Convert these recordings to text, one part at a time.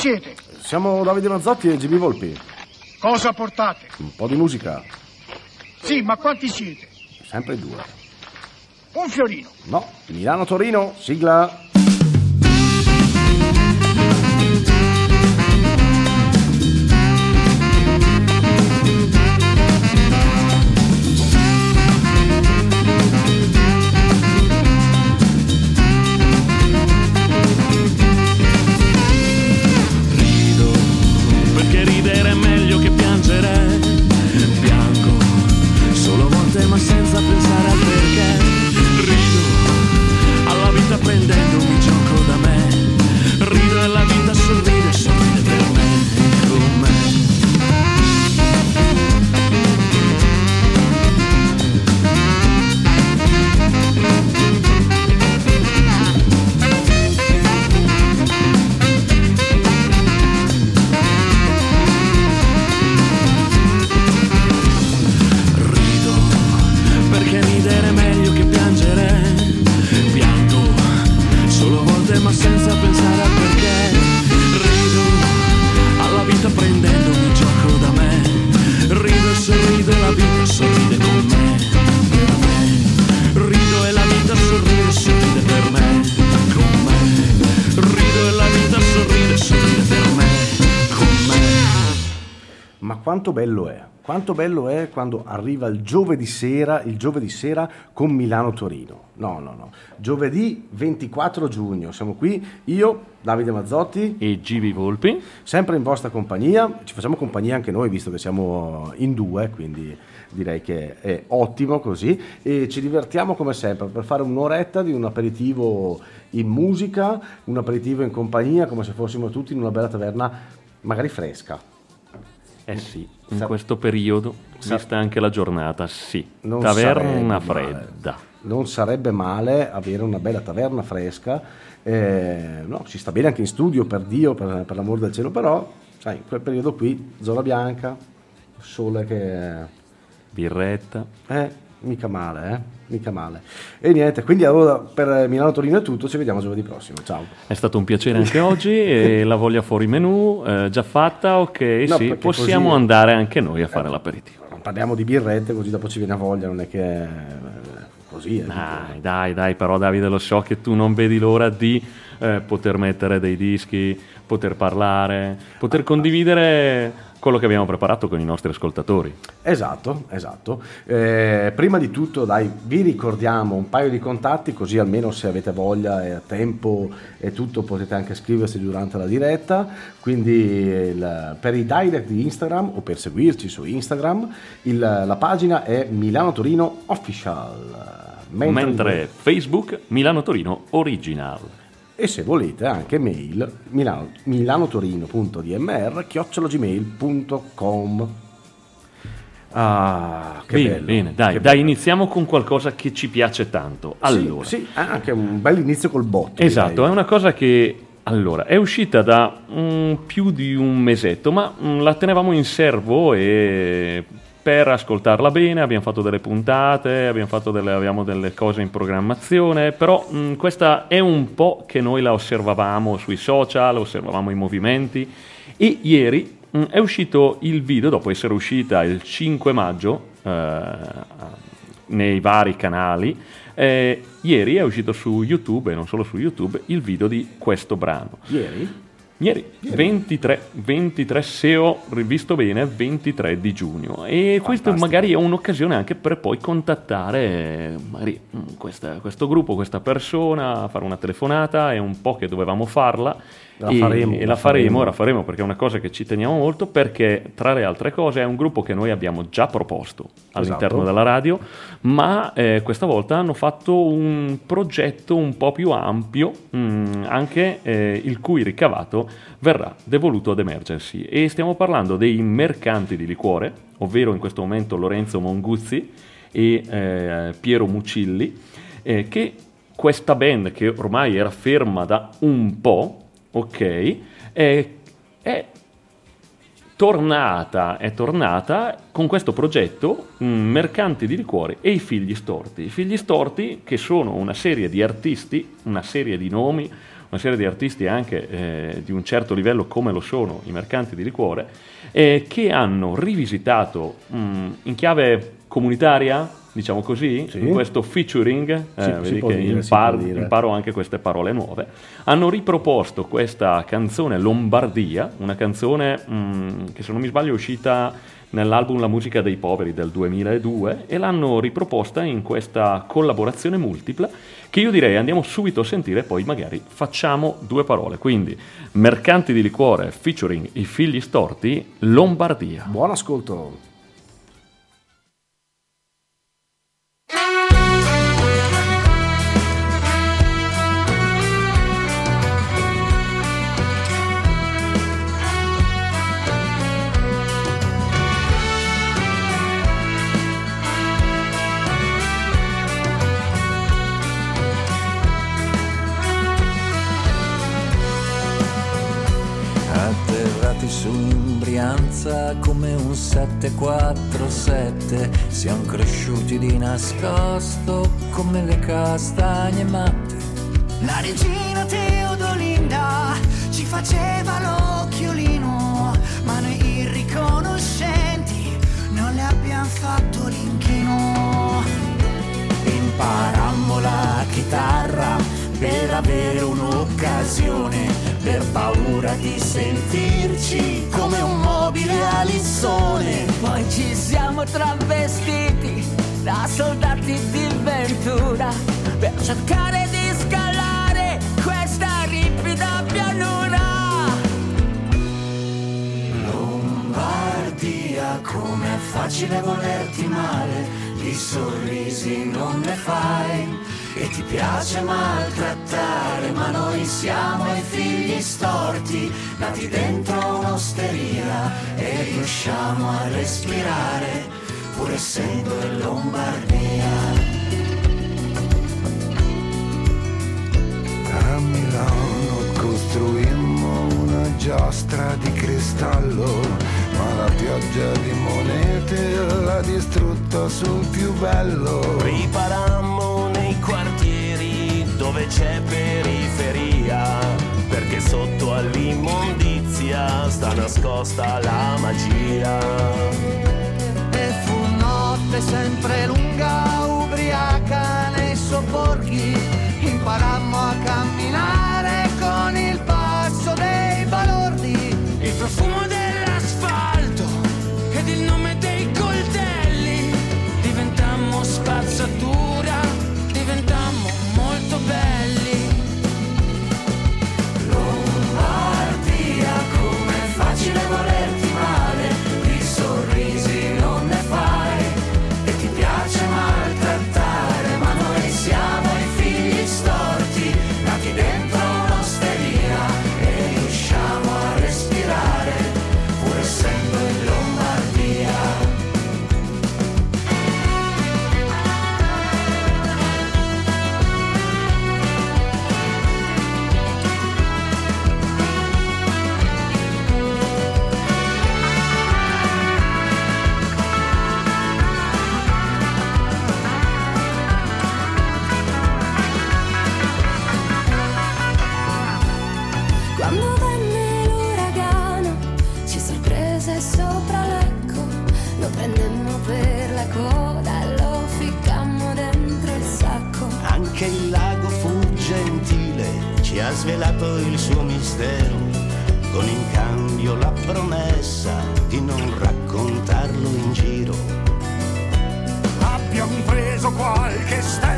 siete? Siamo Davide Mazzotti e GB Volpi. Cosa portate? Un po' di musica. Sì, ma quanti siete? Sempre due. Un fiorino. No, Milano-Torino, sigla. Quanto bello è? Quanto bello è quando arriva il giovedì sera, il giovedì sera con Milano-Torino. No, no, no. Giovedì 24 giugno, siamo qui, io, Davide Mazzotti, E GB Volpi? sempre in vostra compagnia. Ci facciamo compagnia anche noi, visto che siamo in due, quindi direi che è ottimo così. E ci divertiamo come sempre per fare un'oretta di un aperitivo in musica, un aperitivo in compagnia, come se fossimo tutti in una bella taverna, magari fresca. Eh sì, in Sa- questo periodo, Sa- vista anche la giornata, sì. Non Taverna sarebbe male. fredda. Non sarebbe male avere una bella taverna fresca. eh, no, ci sta bene anche in studio, per Dio, per, per l'amor del cielo, però, sai, in quel periodo qui, zona bianca, sole che... Birretta. Eh, mica male, eh? Mica male. E niente, quindi allora per Milano Torino è tutto, ci vediamo giovedì prossimo. Ciao. È stato un piacere anche oggi e la voglia fuori menù, eh, già fatta, ok, No, sì, possiamo così- andare anche noi a fare l'aperitivo. Parliamo di birrette, così dopo ci viene a voglia, non è che... eh, così, eh. Dai, dai, dai, però Davide lo so che tu non vedi l'ora di eh, poter mettere dei dischi, poter parlare, poter condividere quello che abbiamo preparato con i nostri ascoltatori. Esatto, esatto. Eh, prima di tutto, dai, vi ricordiamo un paio di contatti, così almeno se avete voglia e tempo e tutto potete anche scriversi durante la diretta. Quindi il- per i direct di Instagram o per seguirci su Instagram, il- la pagina è Milano Torino Official. Mentre, Facebook Milano Torino Original. E se volete anche mail milano, milanotorino.dmr chiocciologmail.com Ah, che bene, bello. bene, dai, che dai, bello. iniziamo con qualcosa che ci piace tanto. Allora, Sì, sì, anche un bel inizio col botto. Esatto, è direi. una cosa che allora è uscita da mm, più di un mesetto, ma mm, la tenevamo in serbo e per ascoltarla bene abbiamo fatto delle puntate, abbiamo fatto delle, abbiamo delle cose in programmazione, però mm, questa è un po' che noi la osservavamo sui social, osservavamo i movimenti e ieri mm, è uscito il video, dopo essere uscita il 5 maggio, eh, nei vari canali. Eh, ieri è uscito su YouTube, e non solo su YouTube, il video di questo brano. Ieri? Ieri, 23, 23, se ho rivisto bene, 23 di giugno. E questo magari è un'occasione anche per poi contattare eh, magari, mm, questa- questo gruppo, questa persona, fare una telefonata, è un po' che dovevamo farla. La e, faremo, e la la faremo, faremo. la faremo perché è una cosa che ci teniamo molto perché tra le altre cose è un gruppo che noi abbiamo già proposto all'interno Esatto. della radio, ma eh, questa volta hanno fatto un progetto un po' più ampio, mm, anche eh, il cui ricavato verrà devoluto ad Emergency. E stiamo parlando dei mercanti di liquore, ovvero in questo momento Lorenzo Monguzzi e eh, Piero Mucilli, eh, che questa band che ormai era ferma da un po', ok, è, è tornata, è tornata con questo progetto mm, Mercanti di liquore e i figli storti. I figli storti che sono una serie di artisti, una serie di nomi, una serie di artisti anche eh, di un certo livello come lo sono i mercanti di liquore, eh, che hanno rivisitato mh, in chiave comunitaria diciamo così, Sì. in questo featuring, eh, Si- che dire, impar- imparo anche queste parole nuove, hanno riproposto questa canzone Lombardia, una canzone mh, che se non mi sbaglio è uscita nell'album La musica dei poveri del 2002 e l'hanno riproposta in questa collaborazione multipla che io direi andiamo subito a sentire e poi magari facciamo due parole. Quindi Mercanti di liquore featuring i figli storti Lombardia. Buon ascolto. 747 Siamo cresciuti di nascosto come le castagne matte. La regina Teodolinda ci faceva l'occhiolino, ma noi irriconoscenti non le abbiamo fatto l'inchino. Imparammo la chitarra per avere un'occasione Per paura di sentirci come un mobile a lissone Poi ci siamo travestiti da soldati di Ventura per cercare di scalare questa ripida pianura. Lombardia, com'è facile volerti male, di sorrisi non ne fai e ti piace maltrattare, ma noi siamo i figli storti, nati dentro un'osteria e riusciamo a respirare, pur essendo in Lombardia. A Milano costruimmo una giostra di cristallo, ma la pioggia di monete l'ha distrutto sul più bello. Riparammo dove c'è periferia, perché sotto all'immondizia sta nascosta la magia. E fu notte sempre lunga, ubriaca nei sobborghi, imparammo a camminare ha svelato il suo mistero, con in cambio la promessa di non raccontarlo in giro. Abbiamo preso qualche stella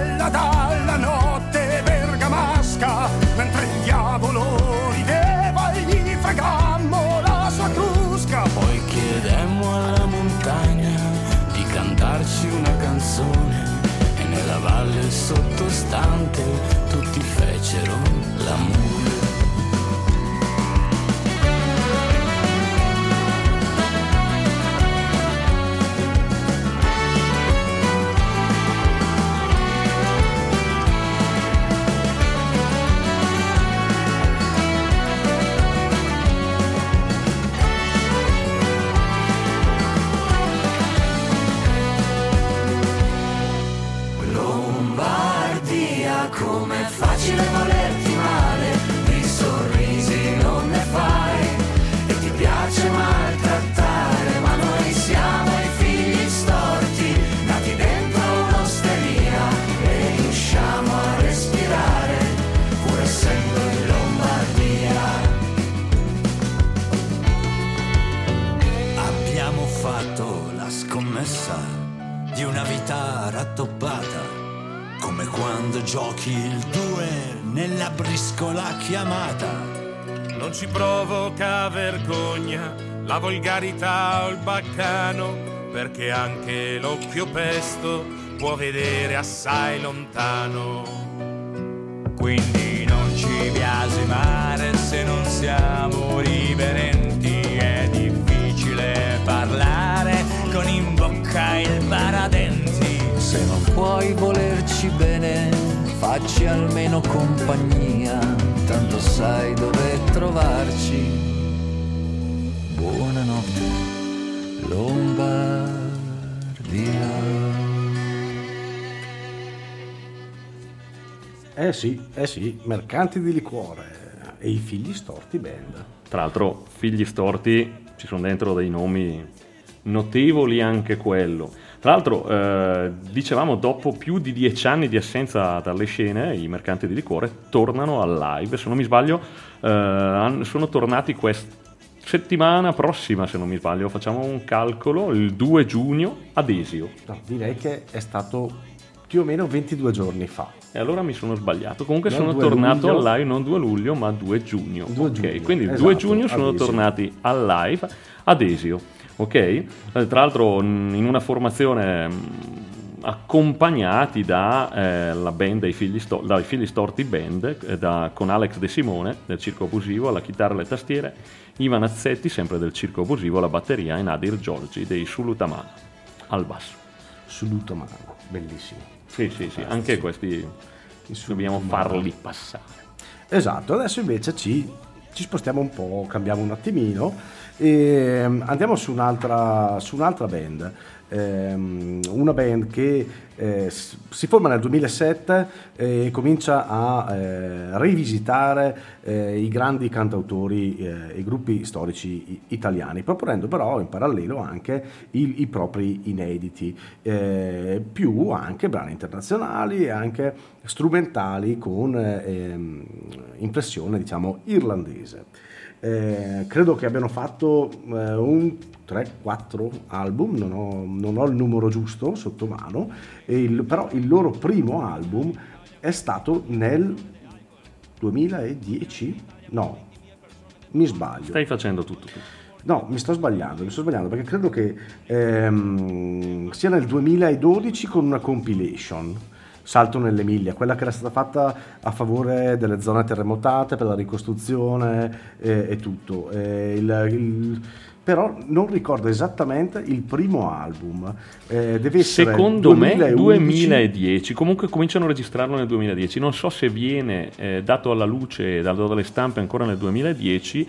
volgarità o il baccano, perché anche l'occhio pesto può vedere assai lontano. Quindi non ci biasimare se non siamo riverenti, è difficile parlare con in bocca il paradenti. Se non puoi volerci bene, facci almeno compagnia, tanto sai dove trovarci. Eh sì, eh sì, mercanti di liquore e i figli storti band. Tra l'altro, figli storti, ci sono dentro dei nomi notevoli anche quello. Tra l'altro, eh, dicevamo, dopo più di dieci anni di assenza dalle scene, i mercanti di liquore tornano al live. Se non mi sbaglio, eh, sono tornati questa settimana prossima, se non mi sbaglio. Facciamo un calcolo, il 2 giugno ad Esio. No, direi che è stato più o meno 22 giorni fa. E allora mi sono sbagliato. Comunque Non sono 2 tornato luglio. al live non 2 luglio, ma 2 giugno. 2 Ok, giugno, quindi il esatto, 2 giugno sono ad Esio. tornati al live ad Esio. Ok? Eh, Tra l'altro mh, in una formazione mh, accompagnati dalla band dei figli, Sto- dai figli storti band eh, da- con Alex De Simone del circo abusivo alla chitarra e alle tastiere Ivan Azzetti sempre del circo abusivo alla batteria e Nadir Giorgi dei Sulutamana al basso Suluto mano, bellissimo. sì sì sì anche questi dobbiamo farli passare Esatto, adesso invece ci, ci spostiamo un po', cambiamo un attimino e mm, andiamo su un'altra, su un'altra band. Ehm, una band che eh, si forma nel 2007 e comincia a eh, rivisitare eh, i grandi cantautori, eh, i gruppi storici italiani, proponendo però in parallelo anche i, i propri inediti, eh, più anche brani internazionali e anche strumentali con eh, ehm, impressione diciamo irlandese. Eh, credo che abbiano fatto eh, un 3-4 album, non ho, non ho il numero giusto sotto mano, il- però il loro primo album è stato nel 2010? No, mi sbaglio. stai facendo tutto tu No, mi sto sbagliando, mi sto sbagliando perché credo che ehm, sia nel 2012 con una compilation. Salto nell'Emilia, quella che era stata fatta a favore delle zone terremotate per la ricostruzione eh, e tutto. Eh, il- il- però non ricordo esattamente il primo album. Eh, deve essere Secondo me 2011. 2010, comunque cominciano a registrarlo nel 2010, non so se viene eh, dato alla luce, dato dalle stampe ancora nel 2010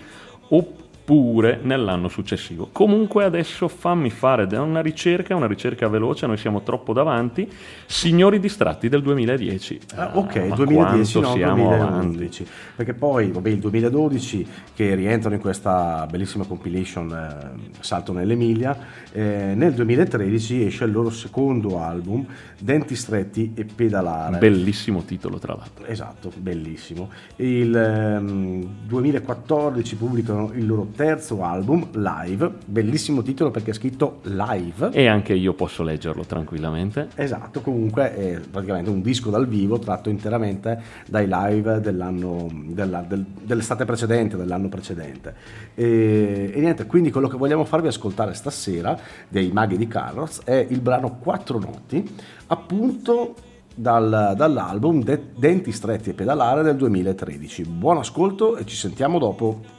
oppure nell'anno successivo. Comunque adesso fammi fare da una ricerca, una ricerca veloce, noi siamo troppo davanti, Signori distratti del 2010. Ah, ok, ma 2010 quanto no, siamo 2011 perché poi vabbè, il 2012 che rientrano in questa bellissima compilation eh, Salto nell'Emilia eh, nel 2013 esce il loro secondo album Denti stretti e pedalare Bellissimo titolo tra l'altro. Esatto, bellissimo. Il ehm, 2014 pubblicano il loro terzo album, Live, bellissimo titolo perché è scritto Live. E anche io posso leggerlo tranquillamente. Esatto, comunque è praticamente un disco dal vivo tratto interamente dai live dell'anno, della- del- dell'estate precedente, dell'anno precedente. E, e niente, quindi quello che vogliamo farvi ascoltare stasera dei Maghi di Carrots è il brano Quattro Notti, appunto dal- dall'album De- Denti stretti e pedalare del 2013. Buon ascolto e ci sentiamo dopo.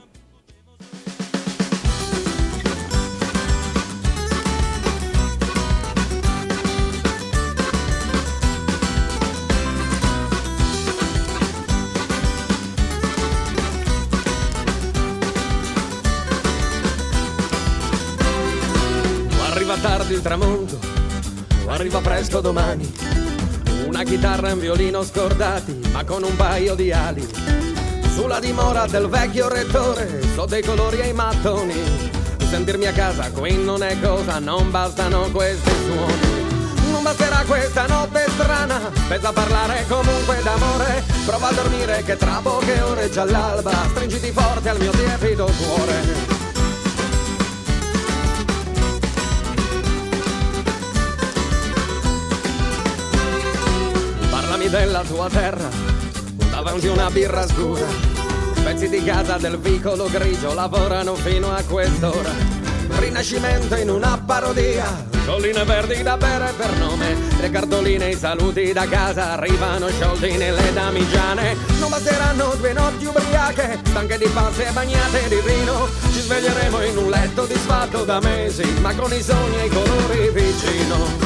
Tardi il tramonto, arriva presto domani. Una chitarra e un violino scordati, ma con un paio di ali. Sulla dimora del vecchio rettore, so dei colori e i mattoni. Sentirmi a casa qui non è cosa, non bastano questi suoni. Non basterà questa notte strana, pensa a parlare comunque d'amore. Prova a dormire che tra poche ore già l'alba, stringiti forte al mio tiepido cuore. della tua terra, davanti una birra scura. Pezzi di casa del vicolo grigio lavorano fino a quest'ora. Rinascimento in una parodia, colline verdi da bere per nome, le cartoline i saluti da casa arrivano sciolti nelle damigiane. Non basteranno due notti ubriache, stanche di passe e bagnate di vino. Ci sveglieremo in un letto disfatto da mesi, ma con i sogni e i colori vicino.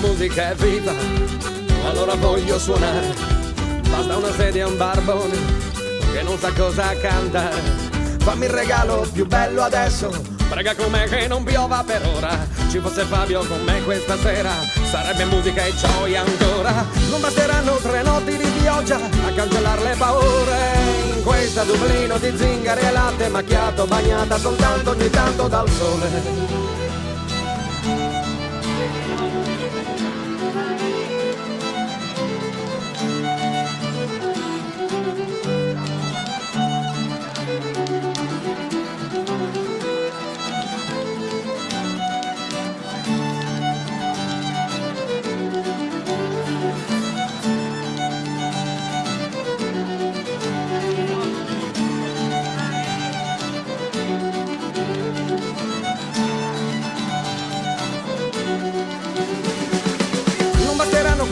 Musica è viva, allora voglio suonare. Basta una sedia e un barbone che non sa cosa cantare. Fammi il regalo più bello adesso, prega con me che non piova per ora. Ci fosse Fabio con me questa sera, sarebbe musica e gioia ancora. Non basteranno tre notti di pioggia a cancellare le paure. In questa Dublino di zingari e latte macchiato, bagnata soltanto ogni tanto dal sole.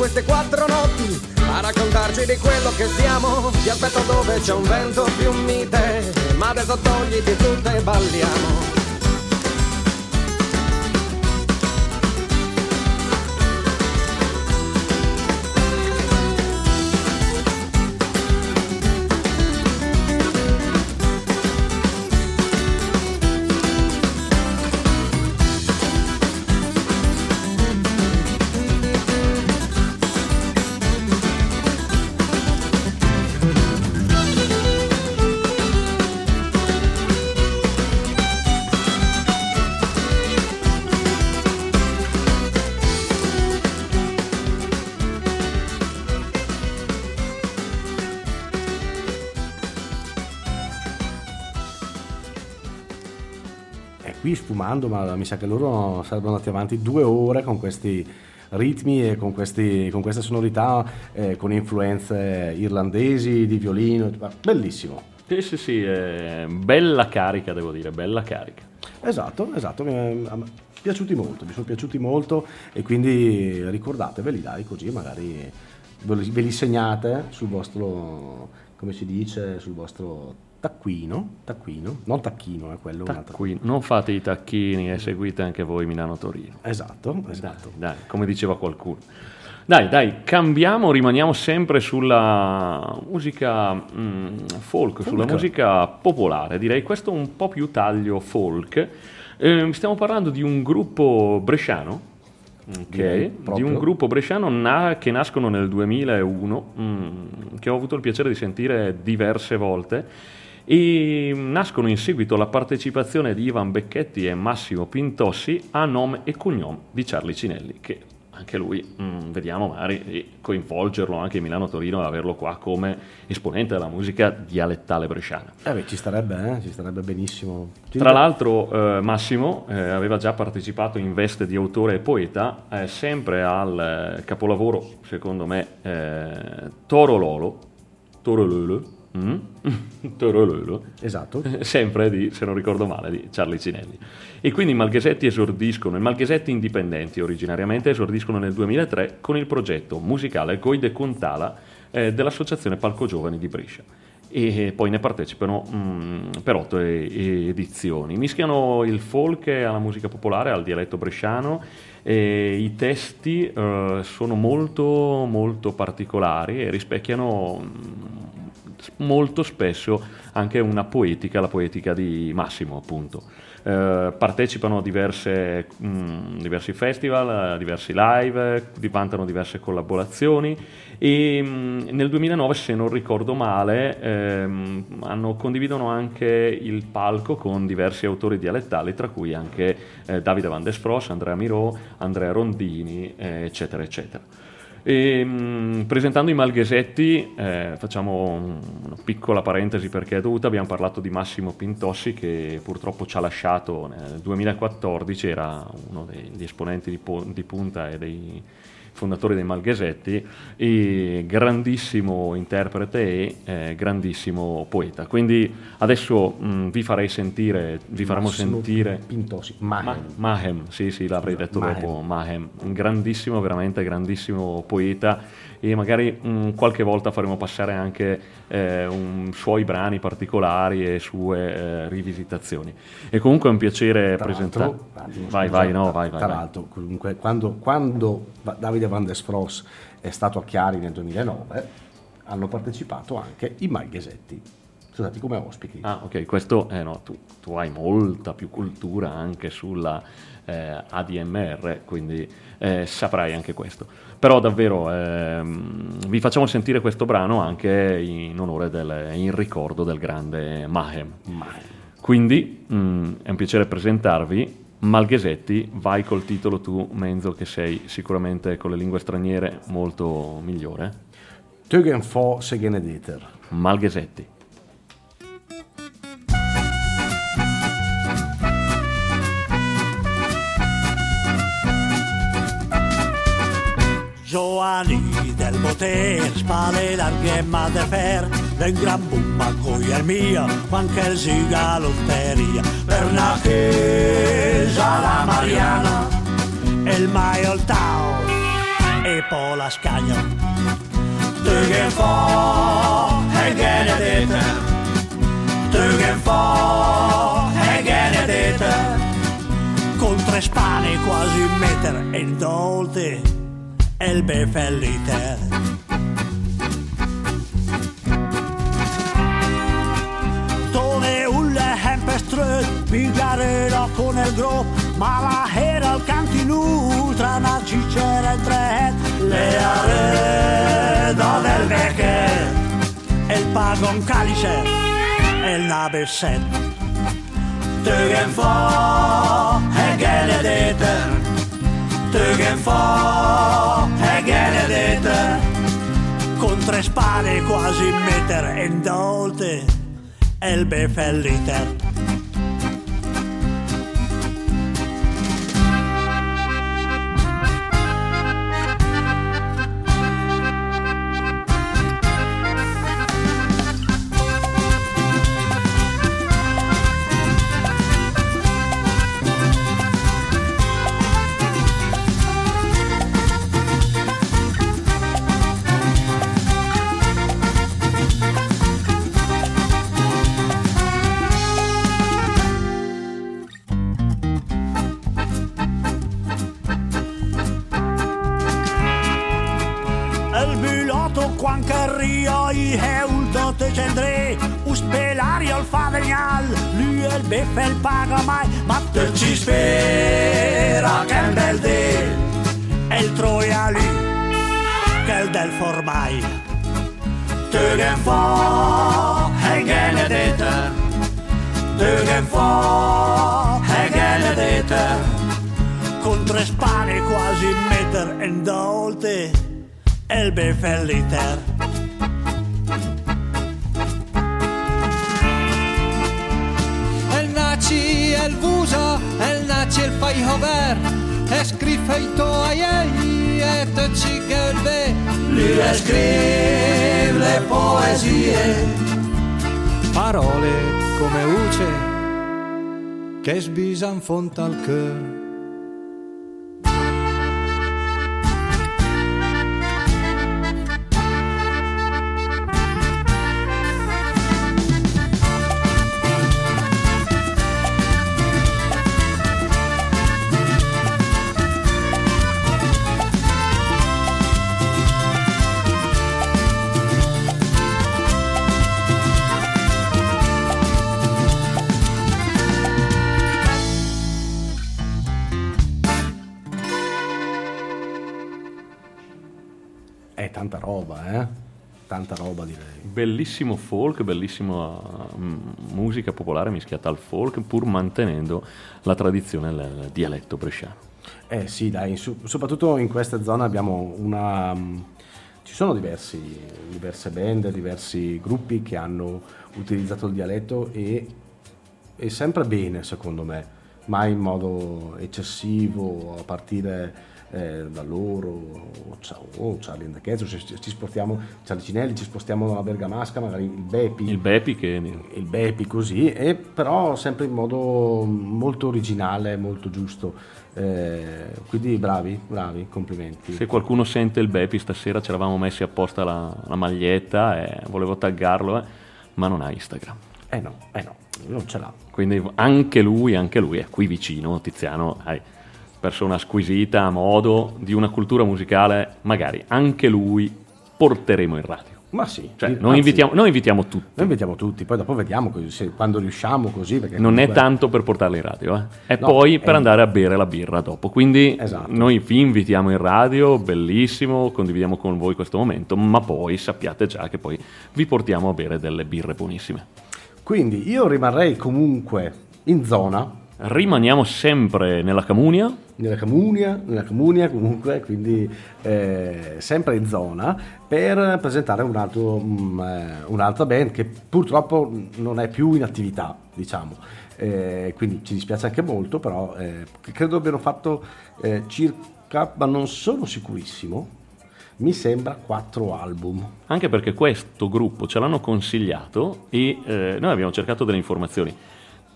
Queste quattro notti a raccontarci di quello che siamo. Ti aspetto dove c'è un vento più mite, ma adesso togliti tutto e balliamo. Sfumando, ma mi sa che loro sarebbero andati avanti due ore con questi ritmi e con, questi- con queste sonorità, eh, con influenze irlandesi, di violino, bellissimo. Sì, sì, sì, eh, bella carica, devo dire, bella carica. Esatto, esatto, mi è mi è piaciuti molto, mi sono piaciuti molto e quindi ricordateveli dai così magari ve li, ve li segnate sul vostro, come si dice, sul vostro taccuino, taccuino, non tacchino, è quello. Taccuini. Non fate i tacchini e seguite anche voi Milano-Torino. Esatto, esatto. Dai, come diceva qualcuno. Dai, dai, cambiamo, rimaniamo sempre sulla musica mm, folk, sulla Folk. musica popolare, direi questo un po' più taglio folk. Eh, stiamo parlando di un gruppo bresciano, ok, Direi di un gruppo bresciano na- che nascono nel 2001, mm, che ho avuto il piacere di sentire diverse volte e nascono in seguito alla partecipazione di Ivan Becchetti e Massimo Pintossi a nome e cognome di Charlie Cinelli, che anche lui mm, vediamo magari di coinvolgerlo anche in Milano-Torino e averlo qua come esponente della musica dialettale bresciana. Eh beh, ci starebbe, eh, ci starebbe benissimo. Ci Tra l'altro eh, Massimo eh, aveva già partecipato in veste di autore e poeta eh, sempre al eh, capolavoro, secondo me, eh, Toro Lolo, Toro Lolo, mm? Esatto. sempre di, se non ricordo male, di Charlie Cinelli. E quindi i Malghesetti esordiscono, i Malghesetti indipendenti originariamente esordiscono nel 2003 con il progetto musicale Goide Contala eh, dell'Associazione Palco Giovani di Brescia. E poi ne partecipano mm, per otto e- e edizioni. Mischiano il folk alla musica popolare, al dialetto bresciano. E I testi eh, sono molto, molto particolari e rispecchiano mm, molto spesso anche una poetica, la poetica di Massimo, appunto. Eh, partecipano a diverse, mh, diversi festival, a diversi live, vantano diverse collaborazioni e mh, nel 2009, se non ricordo male, ehm, hanno- condividono anche il palco con diversi autori dialettali, tra cui anche eh, Davide Van Desfros, Andrea Mirò, Andrea Rondini, eh, eccetera, eccetera. E, mh, presentando i Malghesetti, eh, facciamo un- una piccola parentesi perché è dovuta, abbiamo parlato di Massimo Pintossi che purtroppo ci ha lasciato nel 2014, era uno degli esponenti di, po- di punta e dei fondatori dei Malghesetti, e grandissimo interprete e eh, grandissimo poeta. Quindi adesso mh, vi farei sentire, vi faremo sentire... Pintossi, Mahem. Ma- Mahem, sì, sì, l'avrei detto Mahem. dopo. Mahem, un grandissimo, veramente grandissimo poeta e magari mh, qualche volta faremo passare anche eh, un- suoi brani particolari e sue eh, rivisitazioni. E comunque è un piacere presentare. attimo, Vai, vai, no, tra- vai, vai. Tra l'altro, comunque, quando, quando Davide Van der Spross è stato a Chiari nel 2009, hanno partecipato anche i Malghesetti. Stati come ospiti. Ah, ok, questo eh, no, tu, tu hai molta più cultura anche sulla eh, ADMR, quindi eh, saprai anche questo. Però davvero ehm, vi facciamo sentire questo brano anche in onore del, in ricordo del grande Mahem. Quindi mm, è un piacere presentarvi. Malghesetti, vai col titolo tu, Menzo, che sei sicuramente con le lingue straniere molto migliore. Tögen fo Segenedeter. Malghesetti. Giovanni del potere, spade larghe ma de fer, del gran bumma coi el mio, anche il siga l'otteria, per una chiesa la Mariana, e il maio il Tao, e poi la scagno. Tugen fo, e genedete, tugen fo, e genedete, con tre spane quasi metro e dolte el befelliter. Dove ulle hempeströd byggarera con el grop Mala hera al cantinul tra una cicera e tre Le areda del beche El pagon calice El nabesset Tugen få e få e geledeten Con tre spade quasi meter e dolte El Che il del formai Tugen fo E genedete Tugen fo E genedete Con tre spane quasi un meter e dolte el befelliter. El naci el vusa, el naci el fai hover, escrifeito a ei, et ci gelbe. Lui scrive le poesie, Parole come uce, che sbisan fonta al cœur. È tanta roba, eh? Tanta roba direi. Bellissimo folk, bellissima mm, musica popolare mischiata al folk, pur mantenendo la tradizione del dialetto bresciano. Eh sì, dai, su- soprattutto in queste zone abbiamo una... mm, Ci sono diversi, diverse band, diversi gruppi che hanno utilizzato il dialetto e, e sempre bene secondo me, mai in modo eccessivo a partire eh, da loro o Charlie and the Cats, se ci spostiamo, Charlie Cinelli, ci spostiamo dalla Bergamasca, magari il Bepi. Il Bepi che... il Bepi così, e però sempre in modo molto originale, molto giusto. Eh, quindi bravi, bravi, complimenti. Se qualcuno sente il Bepi, stasera ci eravamo messi apposta la, la maglietta e volevo taggarlo, eh, ma non ha Instagram. Eh no, eh no, non ce l'ha. Quindi anche lui, anche lui è qui vicino, Tiziano, hai persona squisita a modo di una cultura musicale, magari anche lui porteremo in radio. Ma sì, Cioè, noi, invitiamo, noi invitiamo tutti. Noi invitiamo tutti, poi dopo vediamo se- quando riusciamo così. Non è comunque- tanto per portarla in radio, eh. è No, poi per è- andare a bere la birra dopo. Quindi Esatto. noi vi invitiamo in radio, bellissimo, condividiamo con voi questo momento, ma poi sappiate già che poi vi portiamo a bere delle birre buonissime. Quindi io rimarrei comunque in zona, Rimaniamo sempre nella Camunia, nella Camunia, nella Camunia comunque, quindi eh, sempre in zona, per presentare un altro, eh, un'altra band che purtroppo non è più in attività, diciamo. Eh, quindi ci dispiace anche molto, però eh, credo abbiano fatto eh, circa, ma non sono sicurissimo, mi sembra quattro album. anche perché questo gruppo ce l'hanno consigliato e eh, noi abbiamo cercato delle informazioni.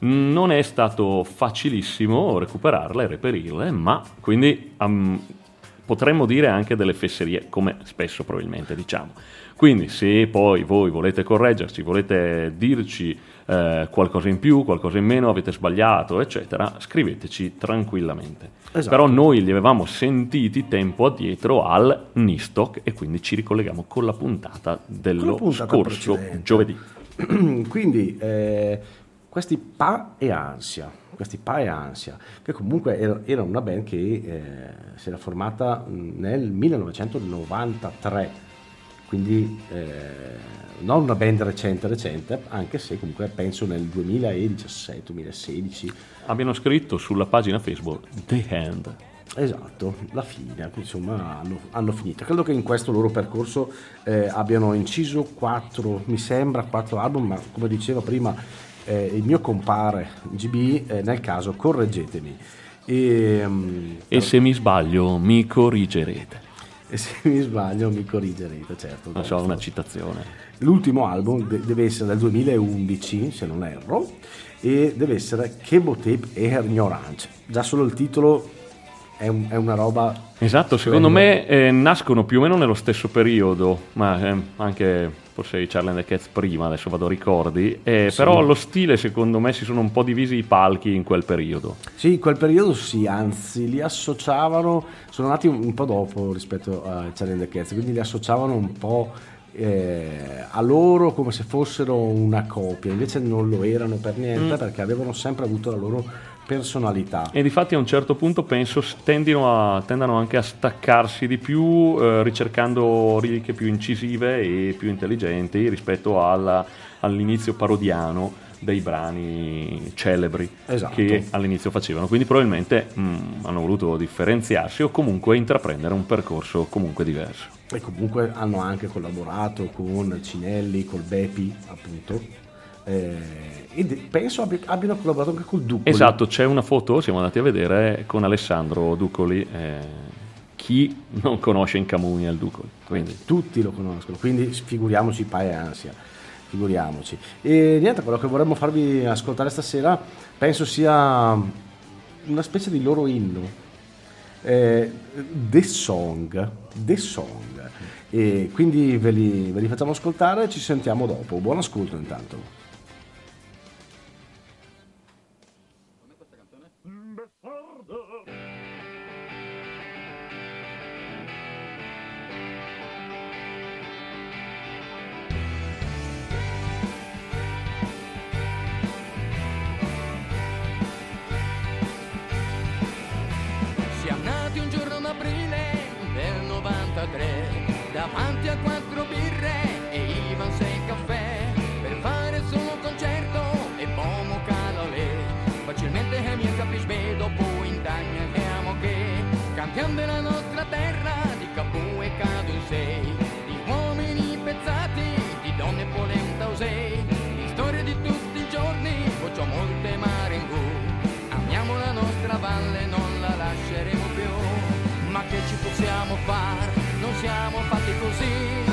Non è stato facilissimo recuperarle, reperirle, ma quindi um, potremmo dire anche delle fesserie, come spesso probabilmente diciamo. Quindi se poi voi volete correggerci, volete dirci eh, qualcosa in più, qualcosa in meno, avete sbagliato, eccetera, scriveteci tranquillamente. Esatto. Però noi li avevamo sentiti tempo addietro al Nistock e quindi ci ricolleghiamo con la puntata dello la puntata scorso precedente. giovedì. Quindi eh, questi Pa e Ansia, questi Pa e Ansia, che comunque era, era una band che eh, si era formata mh, nel 1993, quindi eh, non una band recente recente, anche se comunque penso nel 2017-2016. Abbiano scritto sulla pagina Facebook The Hand. Esatto, la fine, insomma hanno, hanno finito. Credo che in questo loro percorso eh, abbiano inciso quattro, mi sembra, quattro album, ma come diceva prima eh, il mio compare GB, eh, nel caso correggetemi. E, mm, E se mi sbaglio mi corrigerete. e se mi sbaglio mi corrigerete, certo. Non so, una citazione. L'ultimo album de- deve essere del 2011, se non erro, e deve essere Chebotape e Ignorance. Già solo il titolo è, un- è una roba... Esatto, secondo me eh, nascono più o meno nello stesso periodo, ma eh, anche forse i Charlie and the Cats prima, adesso vado a ricordi, eh, Sì. però lo stile secondo me si sono un po' divisi i palchi in quel periodo. Sì, in quel periodo sì, anzi li associavano, sono nati un, po' dopo rispetto a Charlie and the Cats, quindi li associavano un po' eh, a loro come se fossero una copia, invece non lo erano per niente Mm. perché avevano sempre avuto la loro personalità. E difatti a un certo punto penso tendino a, tendano anche a staccarsi di più eh, ricercando righe più incisive e più intelligenti rispetto alla- all'inizio parodiano dei brani celebri Esatto. che all'inizio facevano. Quindi probabilmente mm, hanno voluto differenziarsi o comunque intraprendere un percorso comunque diverso. E comunque hanno anche collaborato con Cinelli, col Bepi, appunto. Eh, e penso abbi- abbiano collaborato anche col Ducco. Esatto, c'è una foto, siamo andati a vedere con Alessandro Ducoli. eh, chi non conosce in Camunia il Ducoli? Quindi. Tutti lo conoscono, quindi figuriamoci Pa e Ansia, figuriamoci. E niente, quello che vorremmo farvi ascoltare stasera penso sia una specie di loro inno. Eh, The Song, The Song. E quindi ve li, ve li facciamo ascoltare ci sentiamo dopo. Buon ascolto intanto. possiamo far, non siamo fatti così.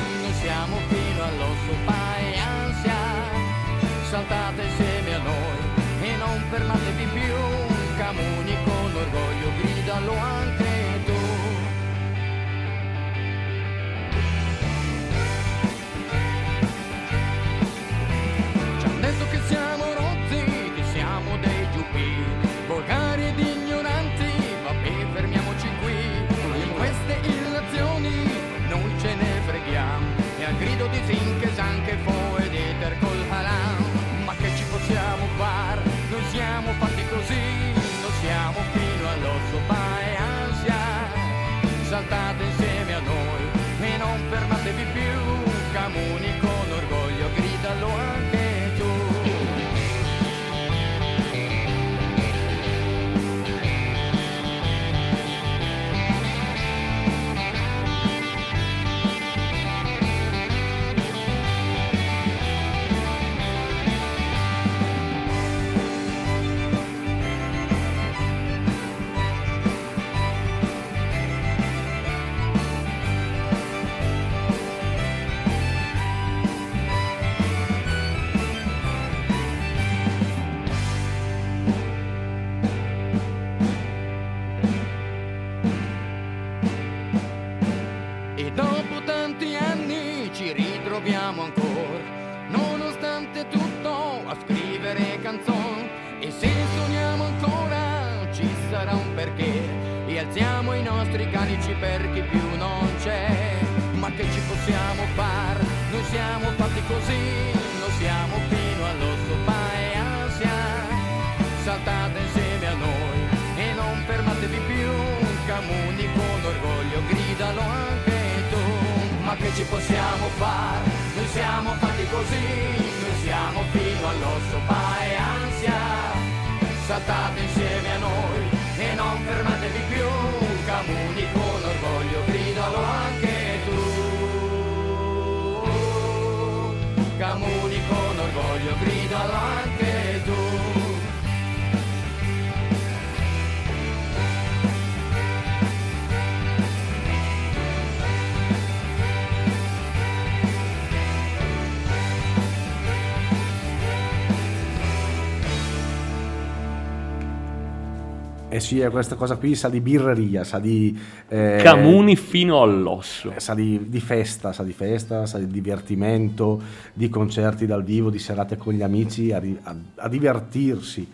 Eh sì, eh, questa cosa qui sa di birreria, sa di... eh, Camuni fino all'osso. Sa di, di festa, sa di festa, sa di divertimento, di concerti dal vivo, di serate con gli amici, a, a- a divertirsi.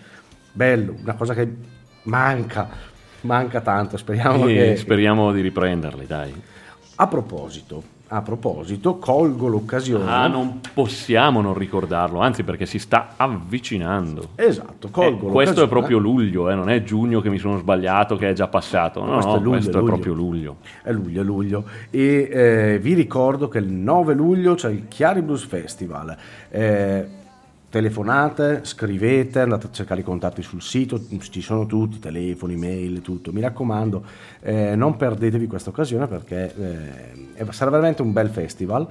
Bello, una cosa che manca, manca tanto, speriamo E che... speriamo di riprenderli, dai. A proposito, a proposito, colgo l'occasione... Ah, non possiamo non ricordarlo, anzi perché si sta avvicinando. Esatto, colgo Eh, questo è l'occasione. proprio luglio, eh, non è giugno che mi sono sbagliato, che è già passato. No, Questo no, è luglio, questo è luglio. proprio luglio. È luglio, è luglio. E eh, vi ricordo che il 9 luglio c'è il Chiari Blues Festival. Eh, telefonate, scrivete, andate a cercare i contatti sul sito, ci sono tutti, telefoni, mail, tutto. Mi raccomando, eh, non perdetevi questa occasione perché eh, sarà veramente un bel festival.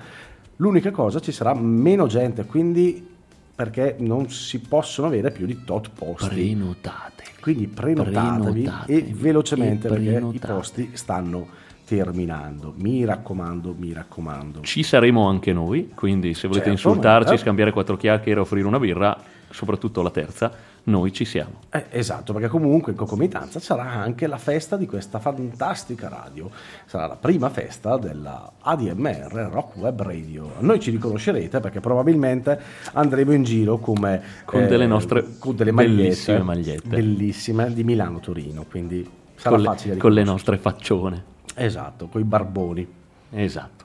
L'unica cosa, ci sarà meno gente, quindi perché non si possono avere più di tot posti. Prenotate. Quindi prenotatevi Prenotatevi e velocemente e perché i posti stanno terminando. Mi raccomando, mi raccomando. Ci saremo anche noi, quindi se volete Certo, insultarci, ma- scambiare quattro chiacchiere, offrire una birra, soprattutto la terza, noi ci siamo. Eh, esatto, perché comunque in concomitanza sarà anche la festa di questa fantastica radio. Sarà la prima festa della ADMR Rock Web Radio. Noi ci riconoscerete perché probabilmente andremo in giro come Con delle nostre con delle bellissime magliette, magliette. bellissime di Milano Torino, quindi sarà Con le, facile con le nostre faccione. Esatto, con i barboni. Esatto.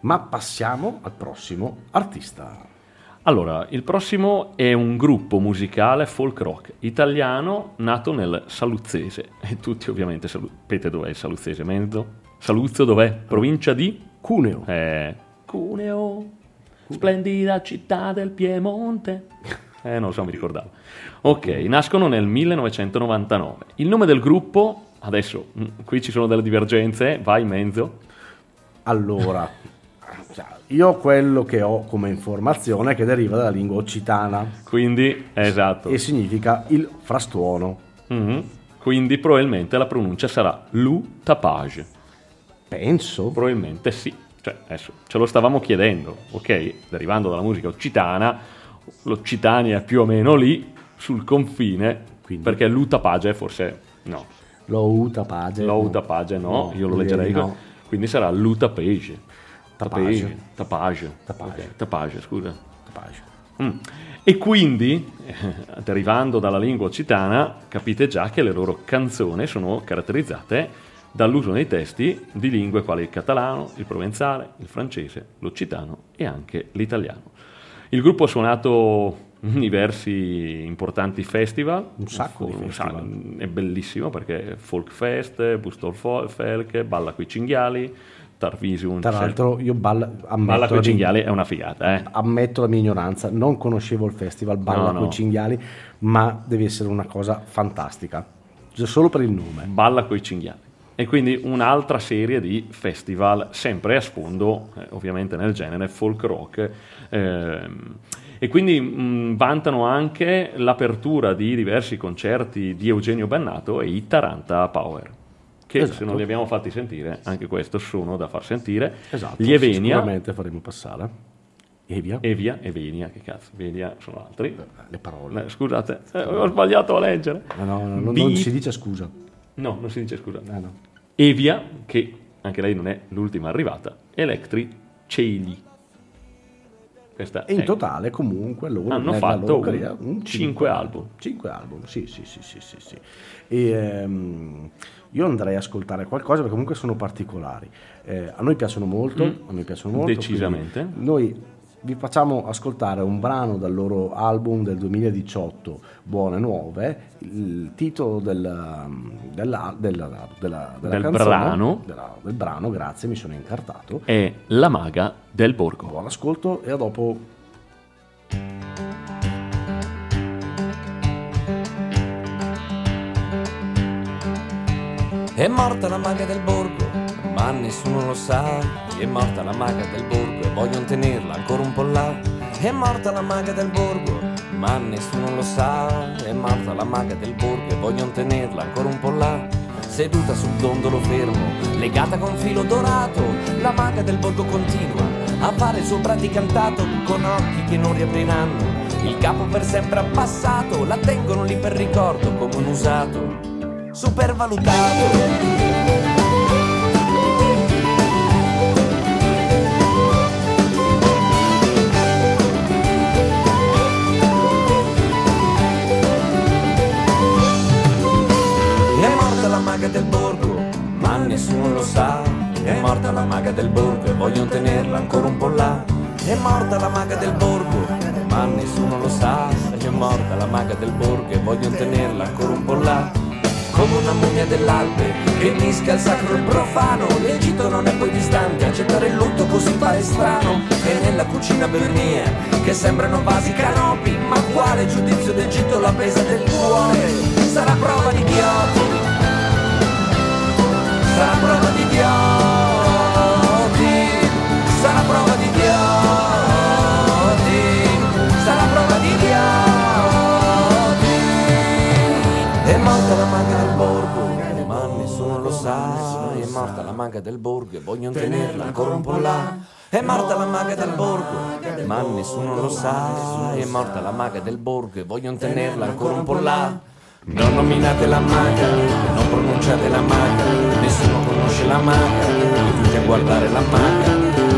Ma passiamo al prossimo artista. Allora, il prossimo è un gruppo musicale folk rock italiano nato nel Saluzzese. E tutti ovviamente sapete dov'è il Saluzzese, Mezzo? Saluzzo dov'è? Provincia di? Cuneo. Eh, Cuneo, splendida città del Piemonte. Eh, non so, mi ricordavo. Ok, nascono nel 1999. Il nome del gruppo, adesso mm, qui ci sono delle divergenze, vai Menzo. Allora, io quello che ho come informazione è che deriva dalla lingua occitana. Quindi, esatto. E significa il frastuono. Mhm. Quindi probabilmente la pronuncia sarà Lu Tapage. Penso. Probabilmente sì. Cioè, adesso ce lo stavamo chiedendo, ok? Derivando dalla musica occitana, l'Occitania è più o meno lì, sul confine, perché Lu Tapage forse no. Lo Tapage. Lo Tapage no, No, io lo leggerei no. Quindi sarà Lu Tapage. Tapage. Tapage. Tapage. Ok, Tapage, scusa. Tapage. Mm. E quindi, eh, derivando dalla lingua occitana, capite già che le loro canzoni sono caratterizzate dall'uso nei testi di lingue quali il catalano, il provenzale, il francese, l'occitano e anche l'italiano. Il gruppo ha suonato diversi importanti festival. Un sacco di festival. È bellissimo perché Folk Fest, Bustol Felk, Balla coi cinghiali, Tarvisium. Tra l'altro io balla, Balla la coi cinghiali è una figata, eh. ammetto la mia ignoranza, non conoscevo il festival Balla No, no. coi cinghiali, ma deve essere una cosa fantastica. Solo per il nome. Balla coi cinghiali. E quindi un'altra serie di festival, sempre a sfondo, eh, ovviamente nel genere folk rock. ehm, e quindi mh, vantano anche l'apertura di diversi concerti di Eugenio Bannato e i Taranta Power. Che Esatto. se non li abbiamo fatti sentire, anche questo sono da far sentire. Esatto, Gli Evenia, sicuramente faremo passare. Via. Evia e Venia, che cazzo, Venia sono altri. Le parole. Eh, Scusate, eh, ho sbagliato a leggere. No, no, no, non, Bi- non si dice scusa. No, non si dice scusa. Eh, no. Evia, che anche lei non è l'ultima arrivata, Electri Celi. Questa E in è- totale comunque loro Hanno fatto carriera, un cinque album. 5 album, sì, sì, sì, sì, sì, sì. E, ehm, io andrei a ascoltare qualcosa perché comunque sono particolari. Eh, a noi piacciono molto, Mm. a noi piacciono molto. Decisamente. Noi vi facciamo ascoltare un brano dal loro album del 2018, Buone Nuove. Il titolo del, della, della- della- della Del canzone- brano. della- del brano, grazie, mi sono incartato. È La Maga del Borgo. Buon ascolto e a dopo È morta la maga del borgo, ma nessuno lo sa. È morta la maga del borgo e vogliono tenerla ancora un po' là. È morta la maga del borgo, ma nessuno lo sa. È morta la maga del borgo e vogliono tenerla ancora un po' là. Seduta sul dondolo fermo, legata con filo dorato, la maga del borgo continua a fare il suo praticantato con occhi che non riapriranno. Il capo per sempre abbassato, la tengono lì per ricordo come un usato supervalutato. Maga del borgo, ma nessuno lo sa. È morta la maga del borgo e vogliono tenerla ancora un po' là. È morta la maga del borgo, ma nessuno lo sa. È morta la maga del borgo e vogliono tenerla ancora un po' là. Come una mummia dell'Alpe che mischia il sacro e il profano. L'Egitto non è poi distante, accettare il lutto così pare strano. E nella cucina bernie che sembrano vasi canopi. Ma quale giudizio d'Egitto la pesa del cuore? Sarà prova di idioti. Sarà prova di idioti. Sarà prova di idioti. Sarà prova di idioti. È morta la maga del borgo, ma nessuno lo sa. È morta la maga del borgo e vogliono tenerla ancora un po' là. È morta la maga del borgo, ma nessuno lo sa. È morta la maga del borgo e vogliono tenerla ancora un po' là. Non nominate la maga, non pronunciate la maga, nessuno conosce la maga, e tutti a guardare la maga.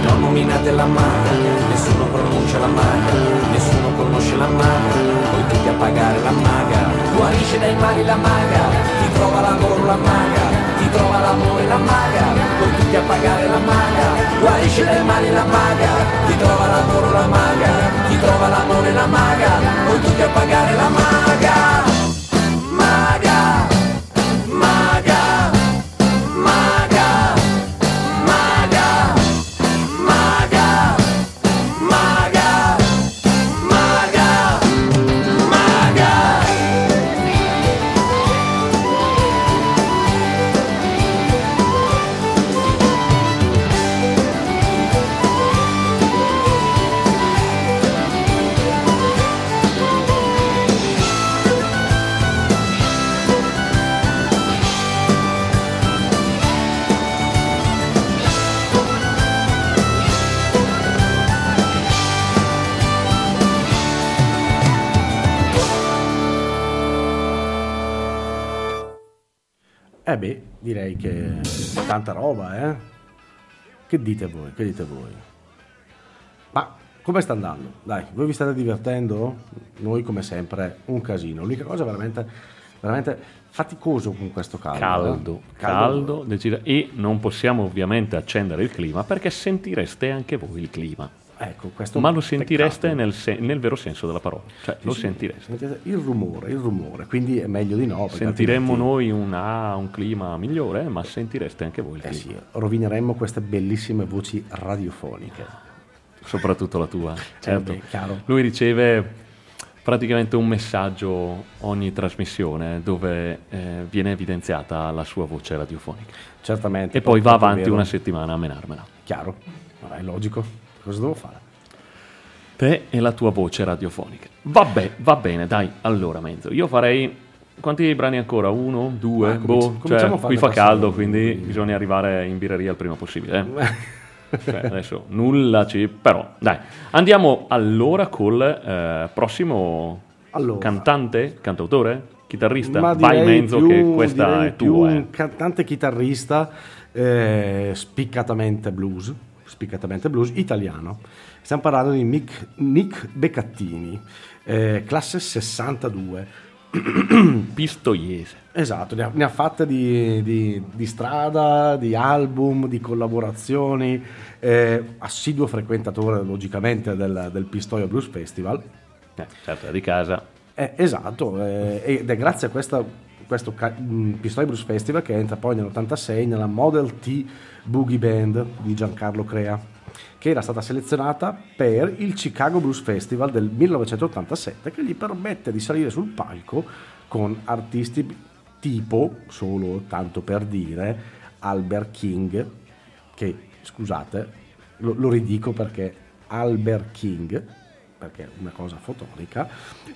Non nominate la maga, nessuno pronuncia la maga, nessuno conosce la maga, poi tutti a pagare la maga. Guarisce dai mali la maga, ti trova lavoro la maga, ti trova l'amore la maga, poi tutti a pagare la maga. Guarisce dai mali la maga, ti trova lavoro la maga, ti trova l'amore la maga, poi tutti a pagare la. Maga, direi che tanta roba, eh? Che dite voi? Che dite voi? Ma come sta andando? Dai, voi vi state divertendo? Noi come sempre un casino. L'unica cosa veramente, veramente faticoso con questo caldo. eh? Caldo, caldo, e non possiamo ovviamente accendere il clima perché sentireste anche voi il clima. Ecco, Ma lo sentireste nel, se- nel vero senso della parola, cioè Sì, lo sì, sentireste. Il rumore, il rumore, quindi è meglio di no. Sentiremmo altrimenti- noi un, ah, un clima migliore, ma sentireste anche voi il Eh clima. sì, rovineremmo queste bellissime voci radiofoniche. Soprattutto la tua. Certo. beh, chiaro. Lui riceve praticamente un messaggio ogni trasmissione dove eh, viene evidenziata la sua voce radiofonica. Certamente. E poi va avanti vero. una settimana a menarmela. Chiaro, è logico. Cosa devo fare? Te e la tua voce radiofonica. Vabbè, va bene, dai. Allora, Menzo, io farei... Quanti brani ancora? Uno? Due? Ah, boh, cioè, qui fa caldo, quindi bisogna arrivare in birreria il prima possibile. eh. Cioè, adesso nulla ci... Però, dai. Andiamo allora col eh, prossimo Allora. cantante, cantautore, chitarrista. Ma Vai Menzo più- che questa è tua. eh. un cantante chitarrista eh, spiccatamente blues, spiccatamente blues italiano. Stiamo parlando di Mick- Nick Beccattini, eh, classe 62. Pistoiese. Esatto, ne ha, ne ha fatte di, di- di strada, di album, di collaborazioni, eh, assiduo frequentatore logicamente del, del Pistoia Blues Festival. certo, è di casa. Eh, esatto, eh, ed è grazie a questa, questo mh, Pistoia Blues Festival che entra poi nell'86 nella Model T Boogie Band di Giancarlo Crea, che era stata selezionata per il Chicago Blues Festival del 1987, che gli permette di salire sul palco con artisti tipo, solo tanto per dire, Albert King, che scusate, lo, lo ridico perché Albert King, perché è una cosa fotonica,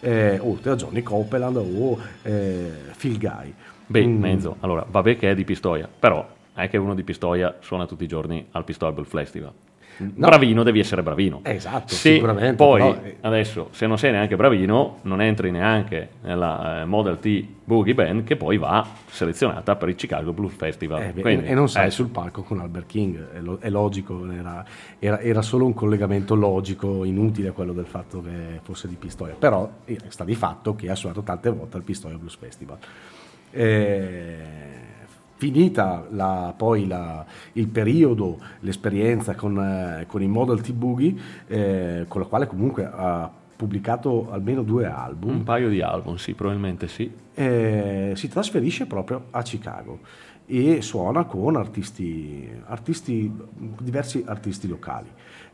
eh, oltre a Johnny Copeland o eh, Phil Guy. Beh, Mm, mezzo. Allora, vabbè che è di Pistoia, però è che uno di Pistoia suona tutti i giorni al Pistoia Blues Festival. Bravino devi essere bravino. Esatto, Se sicuramente, Poi, però, eh, adesso, se non sei neanche bravino, non entri neanche nella eh, Model T Boogie Band, che poi va selezionata per il Chicago Blues Festival. Eh, Quindi, e non sei eh, sul palco con Albert King, è, lo- è logico, era, era- era solo un collegamento logico, inutile quello del fatto che fosse di Pistoia, però eh, sta di fatto che ha suonato tante volte al Pistoia Blues Festival. Eh, finita la- poi la- il periodo, l'esperienza con, eh, con i Model T Boogie, eh, con la quale comunque ha pubblicato almeno due album, Un paio di album, sì, probabilmente sì. eh, si trasferisce proprio a Chicago e suona con artisti, artisti, diversi artisti locali.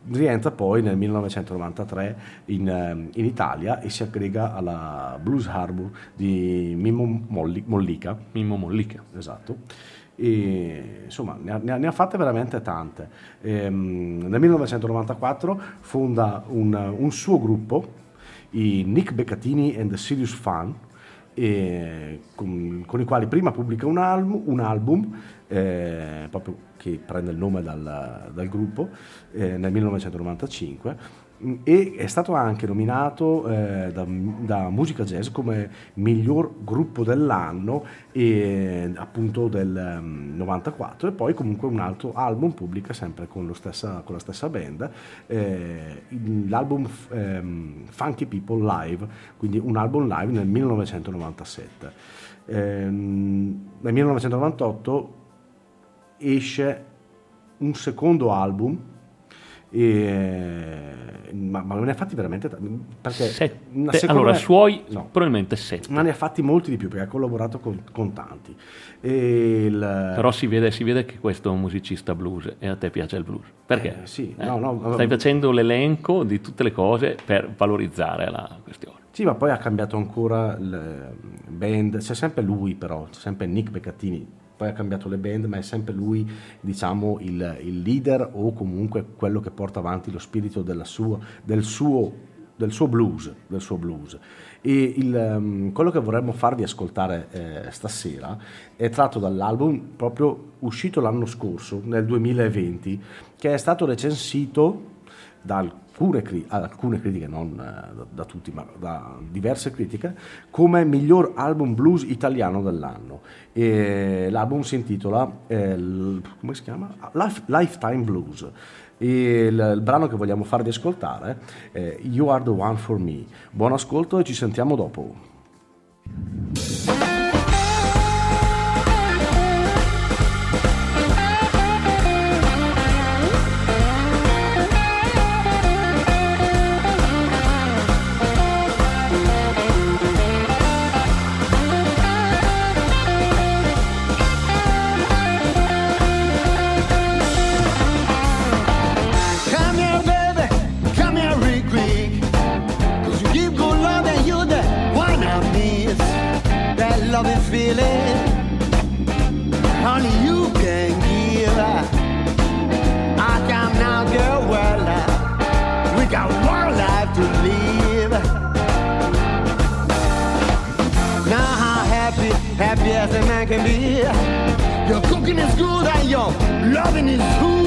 Rientra poi nel 1993 in, ehm, in Italia e si aggrega alla Blues Harbor di Mimmo Molli- Mollica. Mimmo Mollica. Esatto. E, insomma, ne ha, ne ha- ne ha fatte veramente tante. Ehm, nel 1994 fonda un, un suo gruppo, i Nick Beccatini and the Serious Fun, e con, con i quali prima pubblica un album, un album eh, proprio che prende il nome dal, dal gruppo eh, nel 1995 mm, e è stato anche nominato eh, da, da Musica Jazz come miglior gruppo dell'anno e appunto del mm, 94 e poi comunque un altro album pubblica sempre con, stessa, con la stessa band eh, l'album ehm, Funky People Live quindi un album live nel 1997 Ehm, nel 1998 esce un secondo album e- ma, ma ne ha fatti veramente tanti perché Allora, me- suoi no. probabilmente sette. ma ne ha fatti molti di più perché ha collaborato con, con tanti il- Però si vede, si vede che questo è un musicista blues e a te piace il blues. Perché? Eh, sì, Eh, no, no, Stai facendo l'elenco di tutte le cose per valorizzare la questione. Sì, ma poi ha cambiato ancora il band, c'è sempre lui però, c'è sempre Nick Beccattini, poi ha cambiato le band, ma è sempre lui, diciamo, il, il leader o comunque quello che porta avanti lo spirito sua- del, suo, del suo blues. Del suo blues. E il, ehm, quello che vorremmo farvi ascoltare eh, stasera è tratto dall'album proprio uscito l'anno scorso, nel 2020, che è stato recensito da alcune, alcune critiche, non eh, da, da tutti, ma da diverse critiche, come miglior album blues italiano dell'anno. E l'album si intitola, eh, come si chiama? Life- Lifetime Blues. Il, il brano che vogliamo farvi ascoltare è You Are the One for Me. Buon ascolto e ci sentiamo dopo. Feeling, only you can give. I come now, girl, well, uh, we got one life to live. Now how happy, happy as a man can be. Your cooking is good and your loving is good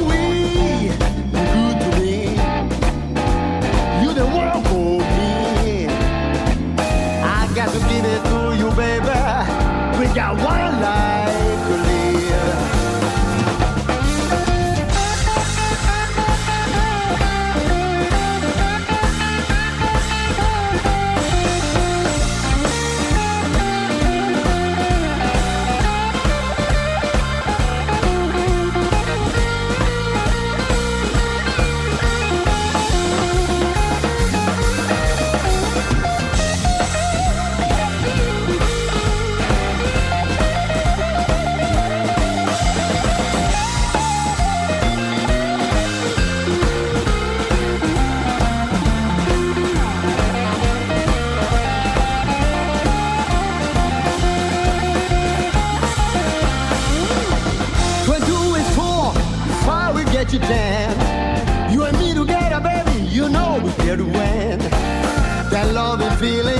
feeling,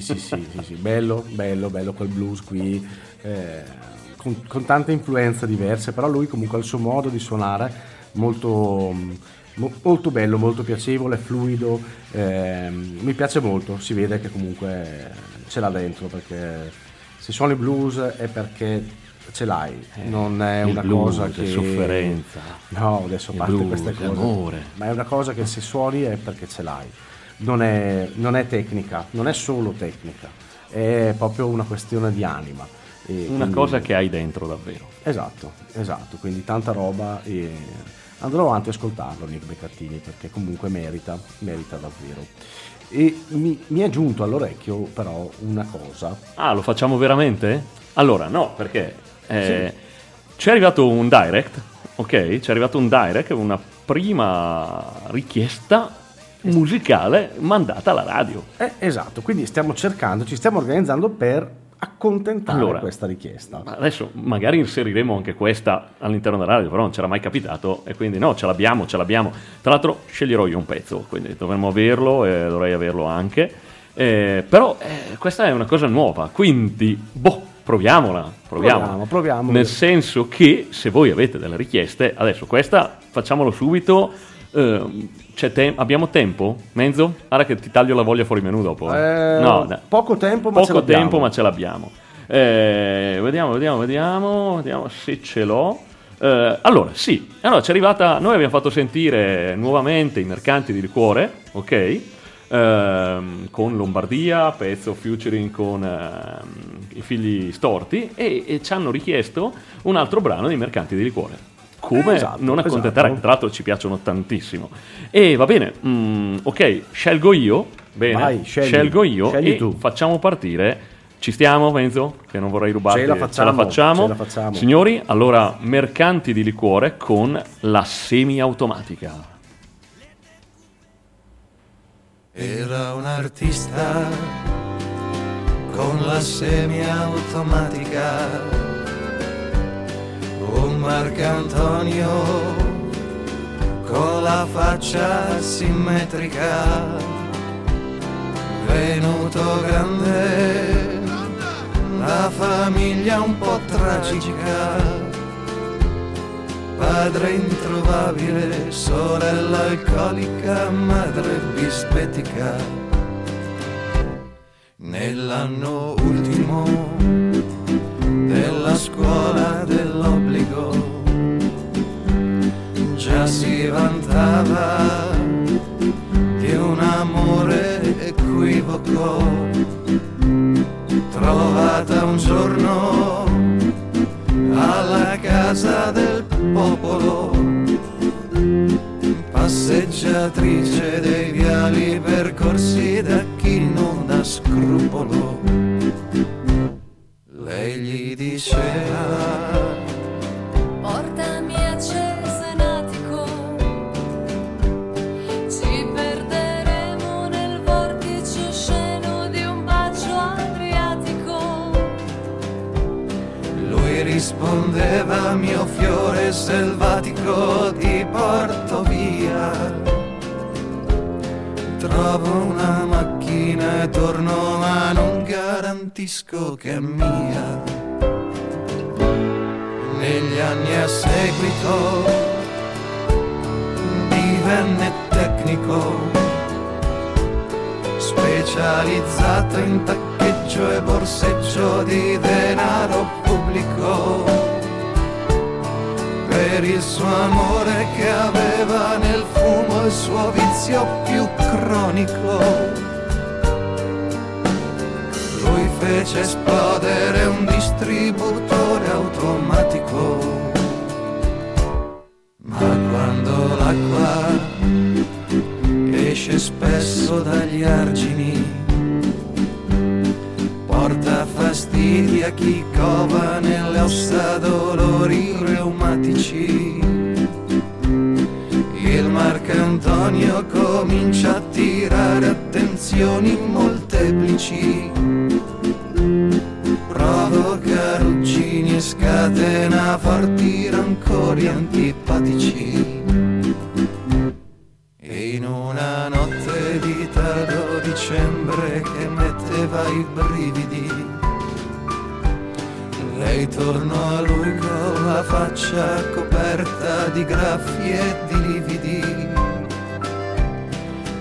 sì, sì, sì, sì, bello, bello, bello quel blues qui, eh, con, tante influenze diverse, però lui comunque ha il suo modo di suonare molto, mo- molto bello, molto piacevole, fluido, ehm, mi piace molto, si vede che comunque ce l'ha dentro, perché se suoni blues è perché ce l'hai, non è il una blues, cosa che... sofferenza. No, adesso parte blues, queste cose. l'amore. Ma è una cosa che se suoni è perché ce l'hai. Non è, non è tecnica, non è solo tecnica, è proprio una questione di anima. E Una quindi- cosa che hai dentro davvero. Esatto, esatto, quindi tanta roba e andrò avanti a ascoltarlo Nick Beccattini perché comunque merita, merita davvero. E mi, mi è giunto all'orecchio però una cosa. Ah, lo facciamo veramente? Allora, no, perché eh, ci è arrivato un direct, ok? Ci è arrivato un direct, una prima richiesta musicale mandata alla radio. Eh, esatto, quindi stiamo cercando, ci stiamo organizzando per accontentare Allora, questa richiesta. Adesso magari inseriremo anche questa all'interno della radio, però non c'era mai capitato e quindi no, ce l'abbiamo, ce l'abbiamo. Tra l'altro sceglierò io un pezzo, quindi dovremmo averlo e dovrei averlo anche. Eh, però eh, questa è una cosa nuova, quindi boh, proviamola, proviamola. Proviamo, proviamo. Nel senso che se voi avete delle richieste, adesso questa facciamolo subito. C'è tem- abbiamo tempo? Mezzo? Guarda che ti taglio la voglia fuori menù dopo. eh. Eh, no, dai. poco tempo, ma ce Poco l'abbiamo. tempo, ma ce l'abbiamo. Eh, vediamo, vediamo, vediamo, vediamo se ce l'ho. Eh, allora, sì, allora ci è arrivata. Noi abbiamo fatto sentire nuovamente i mercanti di liquore, ok? Ehm, con Lombardia, pezzo featuring con ehm, i figli storti e, e ci hanno richiesto un altro brano dei mercanti di liquore. Come Esatto, non accontenterà, esatto. tra l'altro ci piacciono tantissimo. E va bene, mm, ok, scelgo io. Bene, Vai, scegli. scelgo io Scegli e tu. facciamo partire. Ci stiamo, Enzo? Che non vorrei rubarti. Ce la facciamo, facciamo. ce la facciamo. Signori, allora, mercanti di liquore con la semiautomatica. Era un artista con la semiautomatica, un Marcantonio con la faccia simmetrica, venuto grande, la famiglia un po' tragica. Padre introvabile, sorella alcolica, madre bisbetica. Nell'anno ultimo della scuola dell'obbligo Trovata un giorno alla casa del popolo, passeggiatrice dei viali percorsi da chi non ha scrupolo. Selvatico ti porto via. Trovo una macchina e torno ma non garantisco che è mia. Negli anni a seguito divenne tecnico specializzato in taccheggio e borseggio di denaro pubblico per il suo amore che aveva nel fumo il suo vizio più cronico. Lui fece esplodere un distributore automatico. Ma quando l'acqua esce spesso dagli argini, fastidi a chi cova nelle ossa dolori reumatici. Il Marcantonio comincia a tirare attenzioni molteplici. Provoca ruggini e scatena forti rancori antipatici. E in una notte di tardo dicembre che metteva i brividi, lei tornò a lui con la faccia coperta di graffi e di lividi.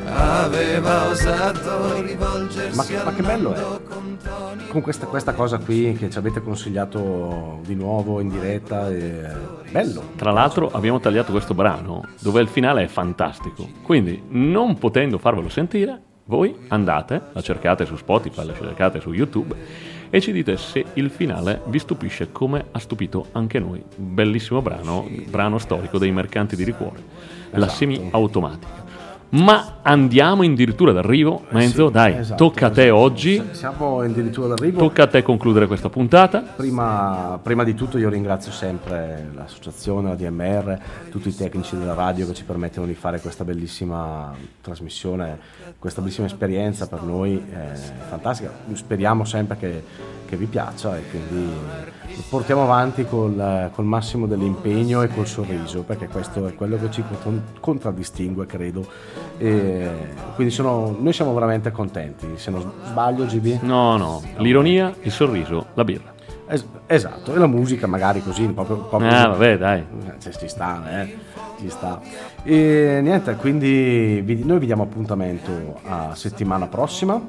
Aveva osato rivolgersi Ma, ma che bello è! Con questa, questa cosa qui che ci avete consigliato di nuovo in diretta, è bello. Tra l'altro abbiamo tagliato questo brano dove il finale è fantastico. Quindi, non potendo farvelo sentire, voi andate, la cercate su Spotify, la cercate su YouTube e ci dite se il finale vi stupisce come ha stupito anche noi. Bellissimo brano, brano storico dei mercanti di liquore, la Esatto. semi-automatica. Ma andiamo addirittura d'arrivo, Menzo, Sì, dai, esatto, tocca a te esatto. oggi, Siamo addirittura d'arrivo. tocca a te concludere questa puntata. Prima, prima di tutto io ringrazio sempre l'associazione, la DMR, tutti i tecnici della radio che ci permettono di fare questa bellissima trasmissione, questa bellissima esperienza per noi, è fantastica. Speriamo sempre che, che vi piaccia e quindi portiamo avanti col, col massimo dell'impegno e col sorriso, perché questo è quello che ci con- contraddistingue, credo. E quindi sono- noi siamo veramente contenti. Se non sbaglio, GB? No, no, l'ironia, il sorriso, la birra. Es- esatto, e la musica magari così, proprio... proprio Ah, vabbè, dai. Eh, Ci, ci sta, eh, ci sta. E niente, quindi vi- noi vi diamo appuntamento a settimana prossima,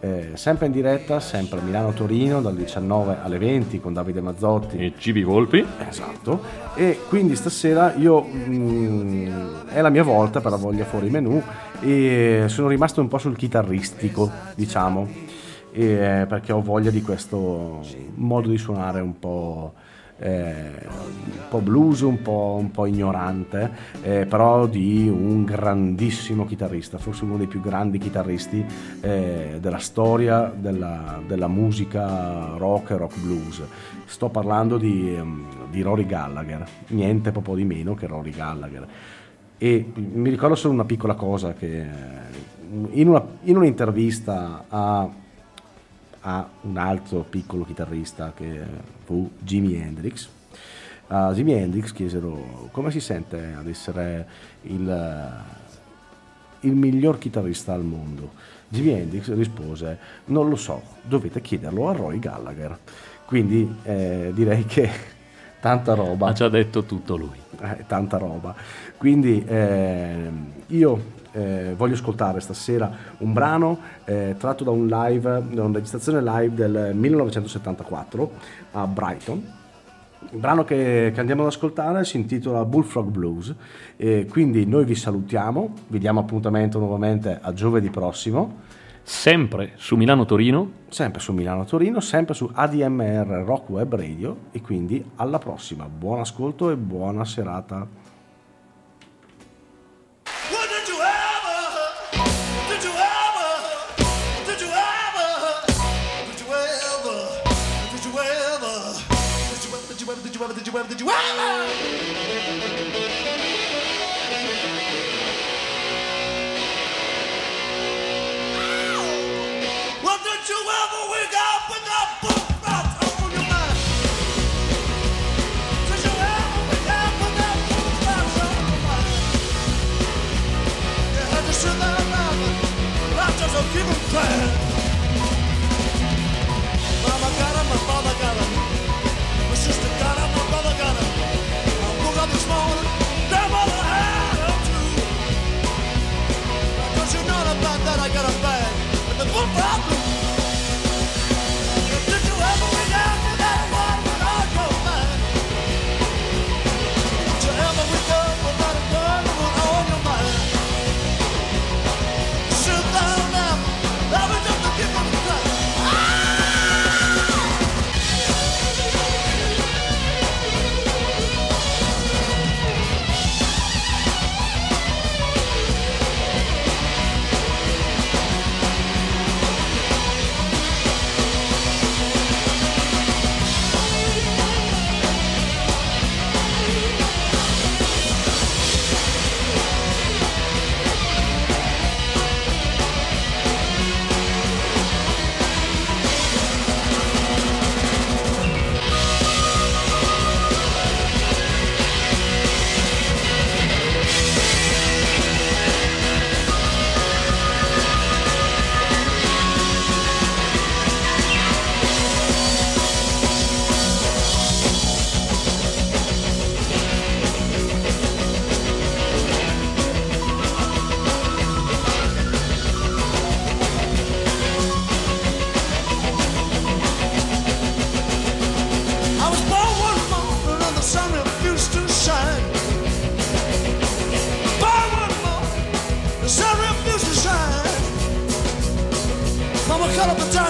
eh, sempre in diretta, sempre a Milano-Torino, dal 19 alle 20 con Davide Mazzotti. E GB Volpi. Esatto. E quindi stasera io... mm, è la mia volta per la voglia fuori menù e sono rimasto un po' sul chitarristico, diciamo e- perché ho voglia di questo modo di suonare un po', eh, un po' blues, un po', un po' ignorante, eh, però di un grandissimo chitarrista, forse uno dei più grandi chitarristi eh, della storia della, della musica rock e rock blues. Sto parlando di, ehm, di Rory Gallagher, niente proprio di meno che Rory Gallagher. E mi ricordo solo una piccola cosa che eh, in, una- in un'intervista a, a un altro piccolo chitarrista che fu Jimi Hendrix, a Jimi Hendrix chiesero come si sente ad essere il, il miglior chitarrista al mondo. Jimi Hendrix rispose non lo so, dovete chiederlo a Roy Gallagher. Quindi eh, direi che tanta roba. Ha già detto tutto lui. Eh, tanta roba. Quindi ehm, io eh, voglio ascoltare stasera un brano eh, tratto da un live, da una registrazione live del 1974 a Brighton. Il brano che, che andiamo ad ascoltare si intitola Bullfrog Blues e quindi noi vi salutiamo, vi diamo appuntamento nuovamente a giovedì prossimo. Sempre su Milano Torino. Sempre su Milano Torino, sempre su ADMR Rock Web Radio e quindi alla prossima. Buon ascolto e buona serata. You ever? Did you ever?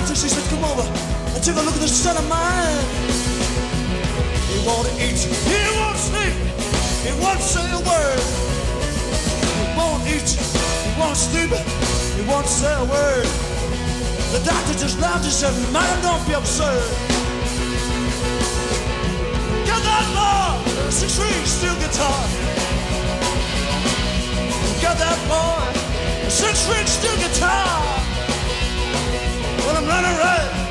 Doctor, she said, come over and take a look at this son of mine. He won't eat, he won't sleep, he won't say a word. He won't eat, he won't sleep, he won't say a word. The doctor just laughed and said, Madam, don't be absurd. Get that boy, six-string steel guitar. Get that boy, six-string steel guitar. I'm running right.